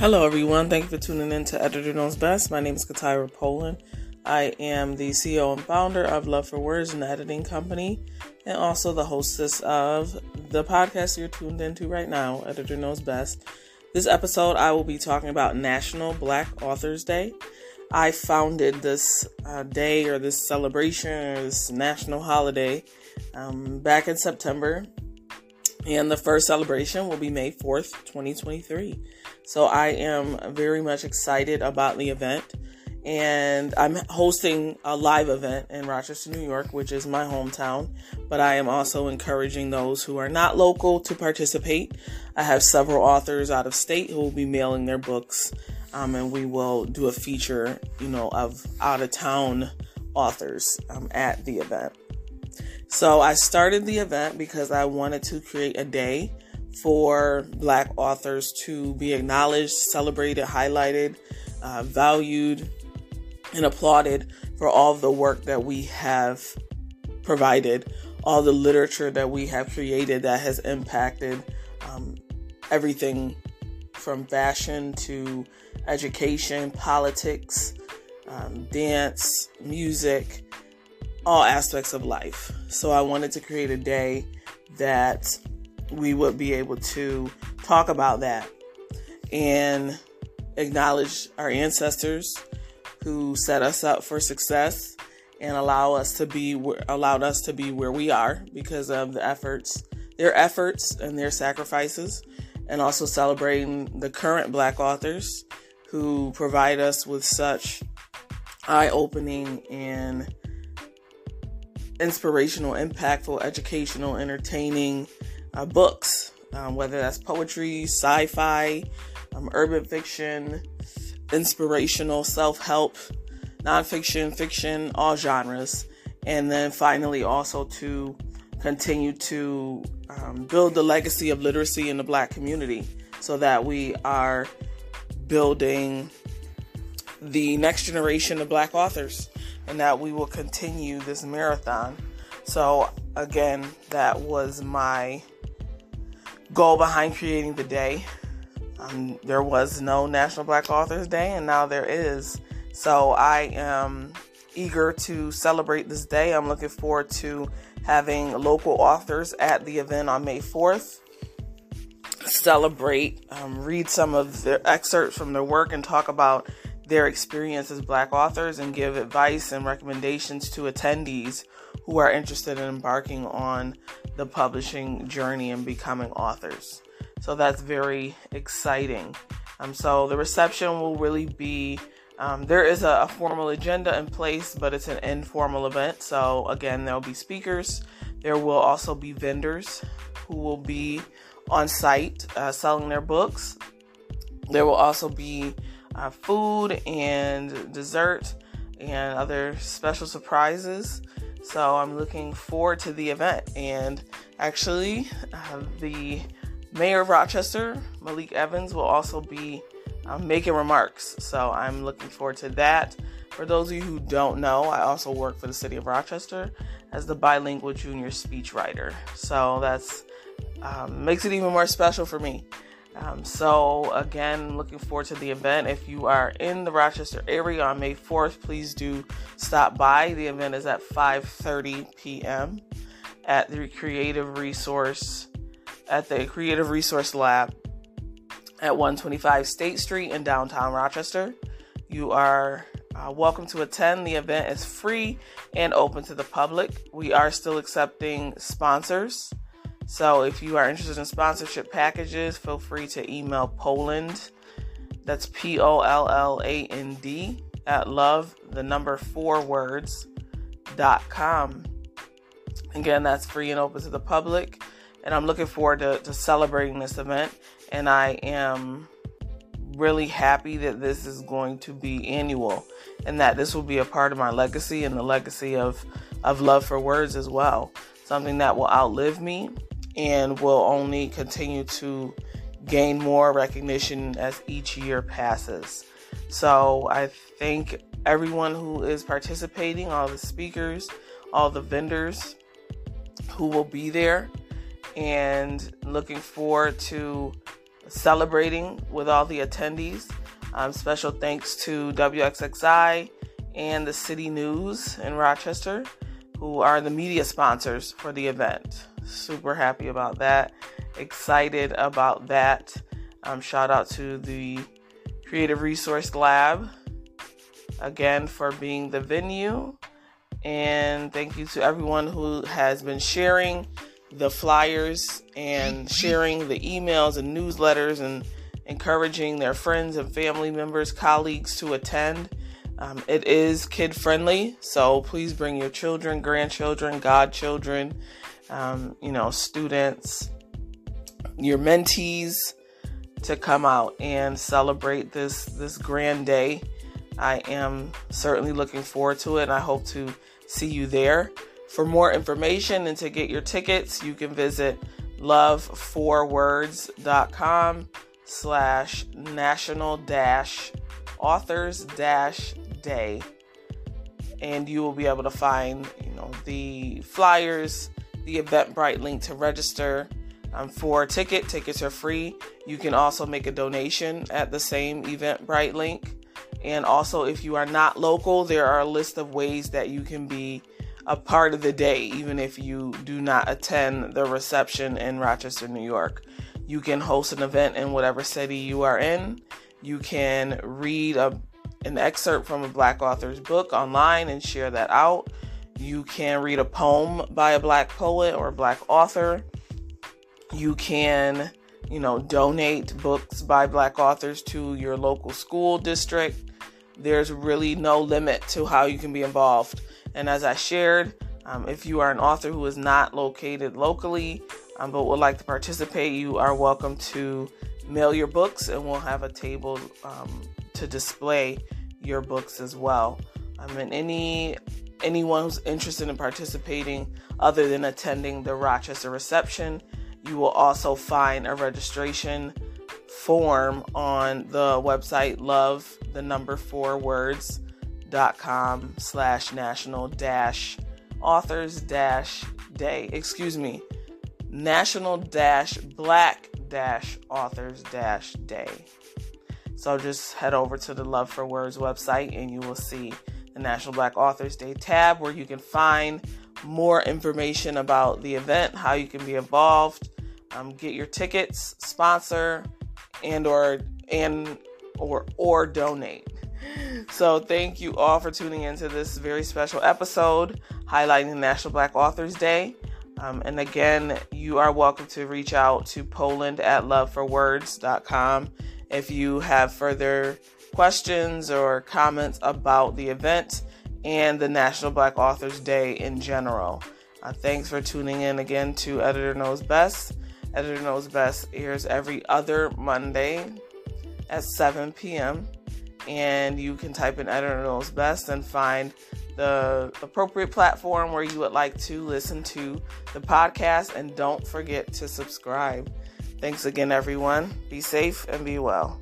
Hello, everyone. Thank you for tuning in to Editor Knows Best. My name is Katira Polland. I am the CEO and founder of Love for Words, an editing company, and also the hostess of the podcast you're tuned into right now, Editor Knows Best. This episode, I will be talking about National Black Authors Day. I founded this uh, day or this celebration or this national holiday um, back in September and the first celebration will be May 4th, 2023. So I am very much excited about the event. And I'm hosting a live event in Rochester, New York, which is my hometown. But I am also encouraging those who are not local to participate. I have several authors out of state who will be mailing their books. Um, and we will do a feature, you know, of out of town authors um, at the event. So I started the event because I wanted to create a day for Black authors to be acknowledged, celebrated, highlighted, uh, valued, and applauded for all the work that we have provided, all the literature that we have created that has impacted um, everything from fashion to education, politics, um, dance, music all aspects of life. So I wanted to create a day that we would be able to talk about that and acknowledge our ancestors who set us up for success and allow us to be allowed us to be where we are because of the efforts their efforts and their sacrifices and also celebrating the current black authors who provide us with such eye-opening and inspirational, impactful, educational, entertaining uh, books, um, whether that's poetry, sci fi, um, urban fiction, inspirational, self help, nonfiction, fiction, all genres. And then finally, also to continue to um, build the legacy of literacy in the black community so that we are building the next generation of black authors and that we will continue this marathon. So, again, that was my goal behind creating the day. Um, there was no National Black Authors Day, and now there is. So, I am eager to celebrate this day. I'm looking forward to having local authors at the event on May 4th celebrate, um, read some of their excerpts from their work, and talk about their experience as black authors and give advice and recommendations to attendees who are interested in embarking on the publishing journey and becoming authors. So that's very exciting. Um, so the reception will really be um, there is a, a, formal agenda in place, but it's an informal event. So again, there'll be speakers. There will also be vendors who will be on site uh, selling their books. There will also be uh, food and dessert and other special surprises. So I'm looking forward to the event. And actually, uh, the mayor of Rochester, Malik Evans, will also be uh, making remarks. So I'm looking forward to that. For those of you who don't know, I also work for the city of Rochester as the bilingual junior speechwriter. So that's um, makes it even more special for me. Um, so again, looking forward to the event. If you are in the Rochester area on May 4th, please do stop by. The event is at 5:30 p.m. at the Creative Resource at the Creative Resource Lab at 125 State Street in downtown Rochester. You are uh, welcome to attend. The event is free and open to the public. We are still accepting sponsors. So if you are interested in sponsorship packages, feel free to email Polland. That's P O L L A N D at love the number four words dot com. Again, that's free and open to the public. And I'm looking forward to, to celebrating this event. And I am really happy that this is going to be annual and that this will be a part of my legacy and the legacy of, of love for words as well. Something that will outlive me and will only continue to gain more recognition as each year passes. So I thank everyone who is participating, all the speakers, all the vendors who will be there, and looking forward to celebrating with all the attendees. Um, special thanks to WXXI and the City News in Rochester, who are the media sponsors for the event. Super happy about that. Excited about that. Um, shout out to the Creative Resource Lab again for being the venue. And thank you to everyone who has been sharing the flyers and sharing the emails and newsletters and encouraging their friends and family members, colleagues to attend. Um, it is kid friendly, so please bring your children, grandchildren, godchildren, um, you know, students, your mentees to come out and celebrate this this grand day. I am certainly looking forward to it, and I hope to see you there. For more information and to get your tickets, you can visit love4words.com slash national dash authors dash day and you will be able to find you know the flyers the eventbrite link to register um, for a ticket. Tickets are free. You can also make a donation at the same eventbrite link. And also if you are not local there are a list of ways that you can be a part of the day even if you do not attend the reception in rochester new york. You can host an event in whatever city you are in. You can read a, an excerpt from a black author's book online and share that out. You can read a poem by a black poet or a black author. You can, you know, donate books by black authors to your local school district. There's really no limit to how you can be involved. And as I shared, um, if you are an author who is not located locally, um, but would like to participate, you are welcome to mail your books and we'll have a table um, to display your books as well. I mean, any anyone who's interested in participating other than attending the Rochester reception, you will also find a registration form on the website love the number four words dot com slash national dash authors dash day excuse me national dash black dash authors dash day. So just head over to the Love for Words website and you will see the National Black Authors Day tab where you can find more information about the event, how you can be involved, um, get your tickets, sponsor, and or and or or donate. So thank you all for tuning into this very special episode highlighting National Black Authors Day. Um, and again, you are welcome to reach out to Polland at loveforwords.com if you have further questions or comments about the event and the National Black Authors Day in general. Uh, thanks for tuning in again to Editor Knows Best. Editor Knows Best airs every other Monday at 7 p.m. And you can type in Editor Knows Best and find the appropriate platform where you would like to listen to the podcast. And don't forget to subscribe. Thanks again, everyone. Be safe and be well.